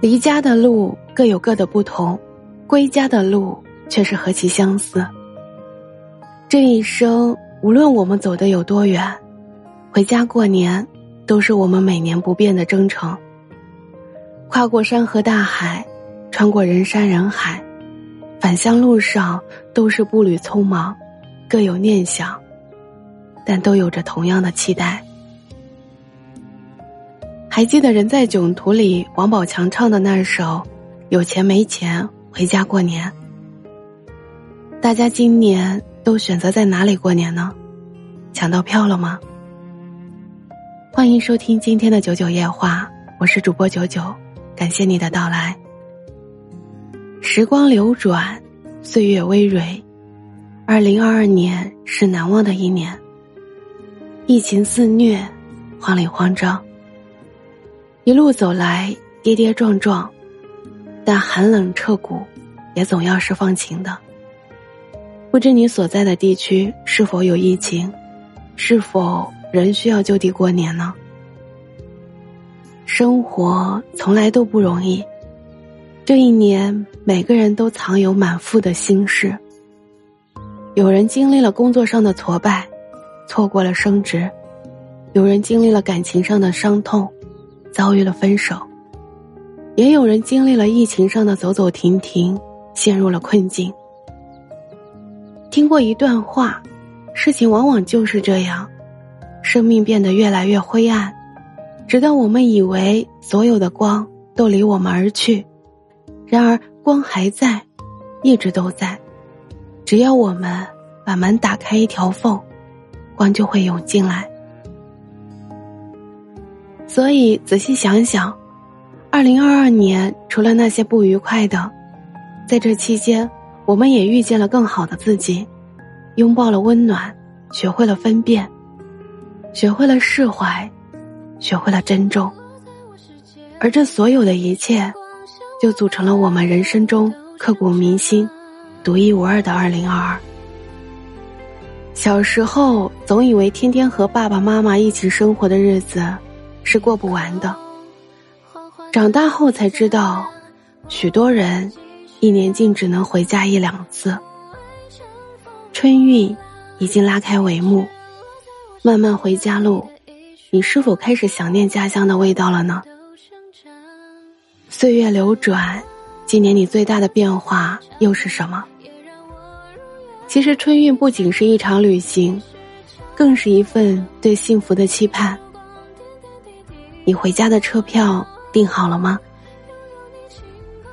离家的路各有各的不同，归家的路却是何其相似。这一生，无论我们走的有多远，回家过年，都是我们每年不变的征程。跨过山河大海，穿过人山人海，返乡路上都是步履匆忙，各有念想，但都有着同样的期待。还记得《人在囧途》里王宝强唱的那首《有钱没钱回家过年》。大家今年都选择在哪里过年呢？抢到票了吗？欢迎收听今天的九九夜话，我是主播九九。感谢你的到来。时光流转，岁月微蕊，二零二二年是难忘的一年。疫情肆虐，慌里慌张。一路走来，跌跌撞撞，但寒冷彻骨，也总要是放晴的。不知你所在的地区是否有疫情，是否仍需要就地过年呢？生活从来都不容易，这一年每个人都藏有满腹的心事。有人经历了工作上的挫败，错过了升职；有人经历了感情上的伤痛，遭遇了分手；也有人经历了疫情上的走走停停，陷入了困境。听过一段话，事情往往就是这样，生命变得越来越灰暗。直到我们以为所有的光都离我们而去，然而光还在，一直都在。只要我们把门打开一条缝，光就会涌进来。所以仔细想想，二零二二年除了那些不愉快的，在这期间，我们也遇见了更好的自己，拥抱了温暖，学会了分辨，学会了释怀。学会了珍重，而这所有的一切，就组成了我们人生中刻骨铭心、独一无二的二零二二。小时候总以为天天和爸爸妈妈一起生活的日子是过不完的，长大后才知道，许多人一年竟只能回家一两次。春运已经拉开帷幕，漫漫回家路。你是否开始想念家乡的味道了呢？岁月流转，今年你最大的变化又是什么？其实春运不仅是一场旅行，更是一份对幸福的期盼。你回家的车票订好了吗？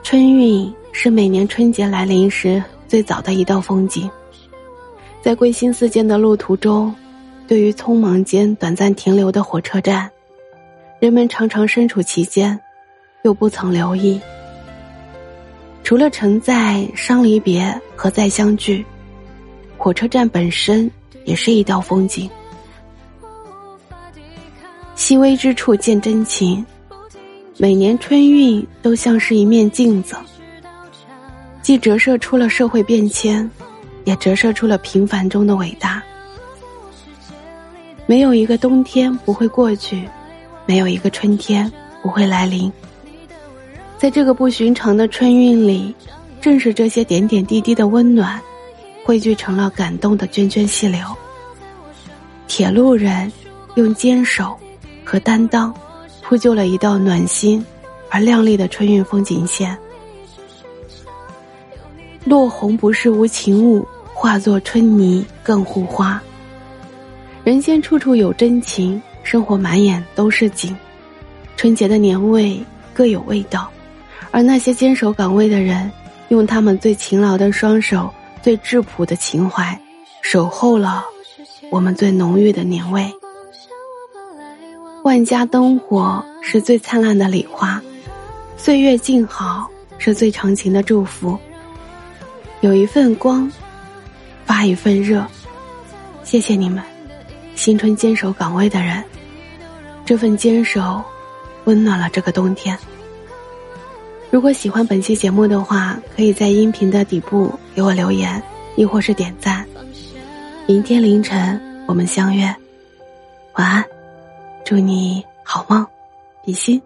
春运是每年春节来临时最早的一道风景，在归心似箭的路途中。对于匆忙间短暂停留的火车站，人们常常身处其间，又不曾留意。除了承载伤离别和再相聚，火车站本身也是一道风景。细微之处见真情，每年春运都像是一面镜子，既折射出了社会变迁，也折射出了平凡中的伟大。没有一个冬天不会过去，没有一个春天不会来临。在这个不寻常的春运里，正是这些点点滴滴的温暖，汇聚成了感动的涓涓细流。铁路人用坚守和担当，铺就了一道暖心而亮丽的春运风景线。落红不是无情物，化作春泥更护花。人间处处有真情，生活满眼都是景。春节的年味各有味道，而那些坚守岗位的人，用他们最勤劳的双手、最质朴的情怀，守候了我们最浓郁的年味。万家灯火是最灿烂的礼花，岁月静好是最长情的祝福。有一份光，发一份热，谢谢你们。新春坚守岗位的人，这份坚守，温暖了这个冬天。如果喜欢本期节目的话，可以在音频的底部给我留言，亦或是点赞。明天凌晨我们相约，晚安，祝你好梦，比心。